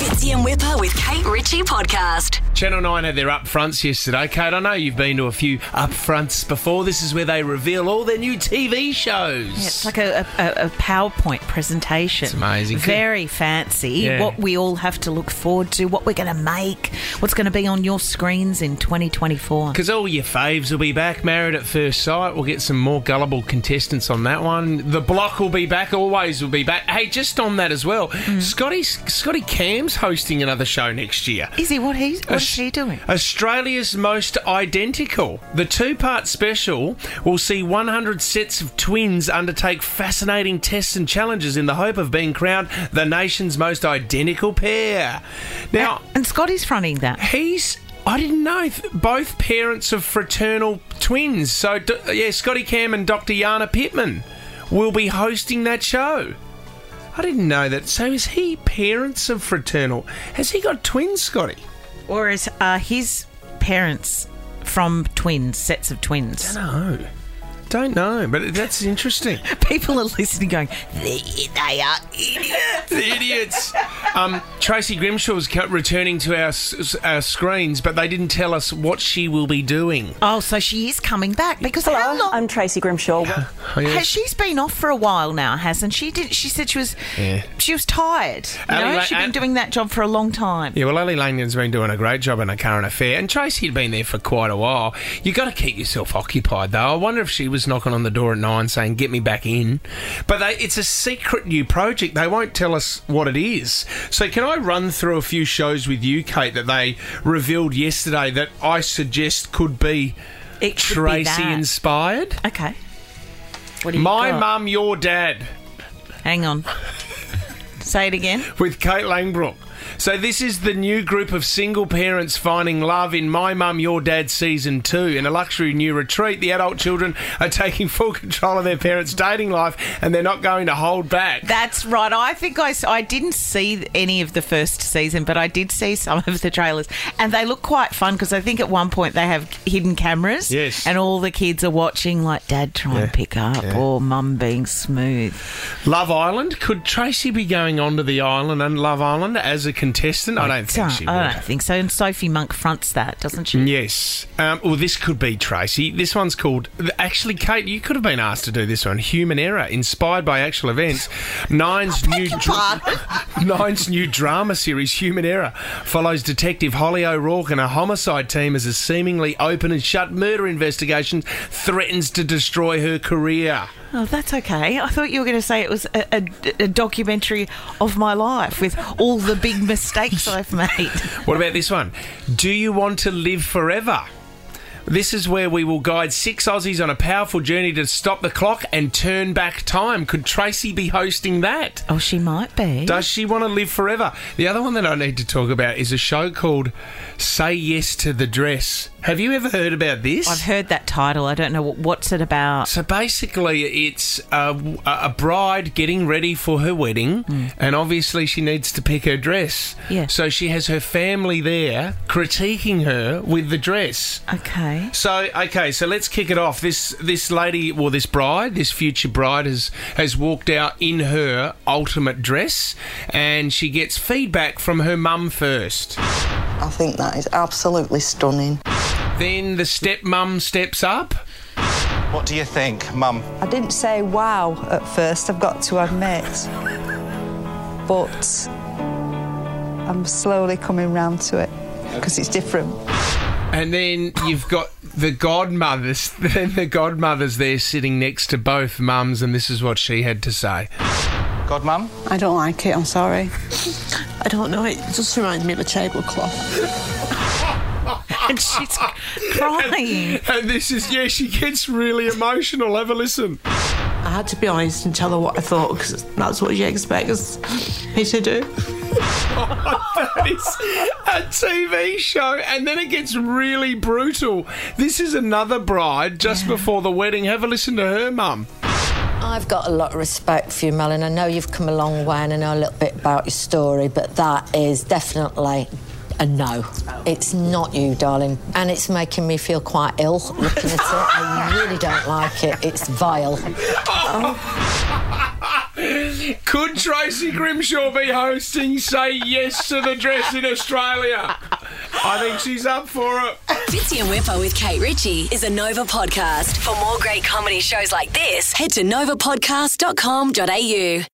Fitzy and Whipper with Kate Ritchie podcast. Channel 9 had their upfronts yesterday. Kate, I know you've been to a few upfronts before. This is where they reveal all their new TV shows. It's like a, a, a PowerPoint presentation. It's amazing. Very fancy. Yeah. What we all have to look forward to, what we're going to make, what's going to be on your screens in 2024. Because all your faves will be back. Married at First Sight. We'll get some more gullible contestants on that one. The Block will be back. Always will be back. Hey, just on that as well, Hmm. Scotty Scotty Cam's hosting another show next year. Is he? What he's? What is he doing? Australia's most identical. The two part special will see 100 sets of twins undertake fascinating tests and challenges in the hope of being crowned the nation's most identical pair. Now, And Scotty's fronting that. he's. I didn't know th- both parents of fraternal twins. So, D- yeah, Scotty Cam and Dr. Jana Pittman will be hosting that show. I didn't know that. So, is he parents of fraternal? Has he got twins, Scotty? Or is uh, his parents from twins, sets of twins? No. Don't know, but that's interesting. People are listening going, they, they are idiots. Idiots. Um, Tracy Grimshaw's co- returning to our, our screens, but they didn't tell us what she will be doing. Oh, so she is coming back because how long? I'm Tracy Grimshaw. Oh, yeah. Has she's been off for a while now, hasn't she? Did she said she was Yeah. she was tired. You Ali know, La- she'd been doing that job for a long time. Yeah, well, Ally Langdon's been doing a great job in a current affair, and Tracy had been there for quite a while. you got to keep yourself occupied, though. I wonder if she was knocking on the door at nine saying, Get me back in. But they, it's a secret new project. They won't tell us what it is. So, can I run through a few shows with you, Kate, that they revealed yesterday that I suggest could be It be Tracy that. inspired? Okay. What do you My got? mum, your dad. Hang on. Say it again. with Kate Langbroek. So this is the new group of single parents finding love in My Mum, Your Dad season two. In a luxury new retreat, the adult children are taking full control of their parents' dating life, and they're not going to hold back. That's right. I think I I didn't see any of the first season, but I did see some of the trailers, and they look quite fun because I think at one point they have hidden cameras, Yes. and all the kids are watching, like Dad try to pick up, or Mum being smooth. Love Island. Could Tracy be going onto the island and Love Island as a contestant? I don't think she would. I don't think so. And Sophie Monk fronts that, doesn't she? Yes. Um, well, this could be Tracy. This one's called. Actually, Kate, you could have been asked to do this one. Human Error, inspired by actual events. Nine's new. Nine's new drama series, Human Error, follows Detective Holly O'Rourke and a homicide team as a seemingly open and shut murder investigation threatens to destroy her career. Oh, that's okay. I thought you were going to say it was a, a, a documentary of my life with all the big mistakes I've made. What about this one? Do you want to live forever? This is where we will guide six Aussies on a powerful journey to stop the clock and turn back time. Could Tracy be hosting that? Oh, she might be. Does she want to live forever? The other one that I need to talk about is a show called Say Yes to the Dress. Have you ever heard about this? I've heard that title. I don't know what, what's it about. So basically, it's a, a bride getting ready for her wedding, hmm. and obviously she needs to pick her dress. Yeah. So she has her family there critiquing her with the dress. Okay. So okay, so let's kick it off. This this lady, well, this bride, this future bride, has has walked out in her ultimate dress, and she gets feedback from her mum first. I think that is absolutely stunning. Then the stepmum steps up. What do you think, Mum? I didn't say wow at first, I've got to admit. But I'm slowly coming round to it because it's different. And then you've got the godmothers. Then the godmother's there sitting next to both mums, and this is what she had to say. God, Mum? I don't like it, I'm sorry. I don't know, it just reminds me of a tablecloth. And she's crying. And this is yeah, she gets really emotional. Have a listen. I had to be honest and tell her what I thought because that's what she expects me to do. That is a TV show, and then it gets really brutal. This is another bride just before the wedding. Have a listen to her mum. I've got a lot of respect for you, Mel, and I know you've come a long way and I know a little bit about your story, but that is definitely a no. It's not you, darling. And it's making me feel quite ill looking at it. I really don't like it. It's vile. Could Tracy Grimshaw be hosting Say Yes to the Dress in Australia? I think she's up for it. Fitzy and Whipper with Kate Ritchie is a Nova podcast. For more great comedy shows like this, head to novapodcast.com.au.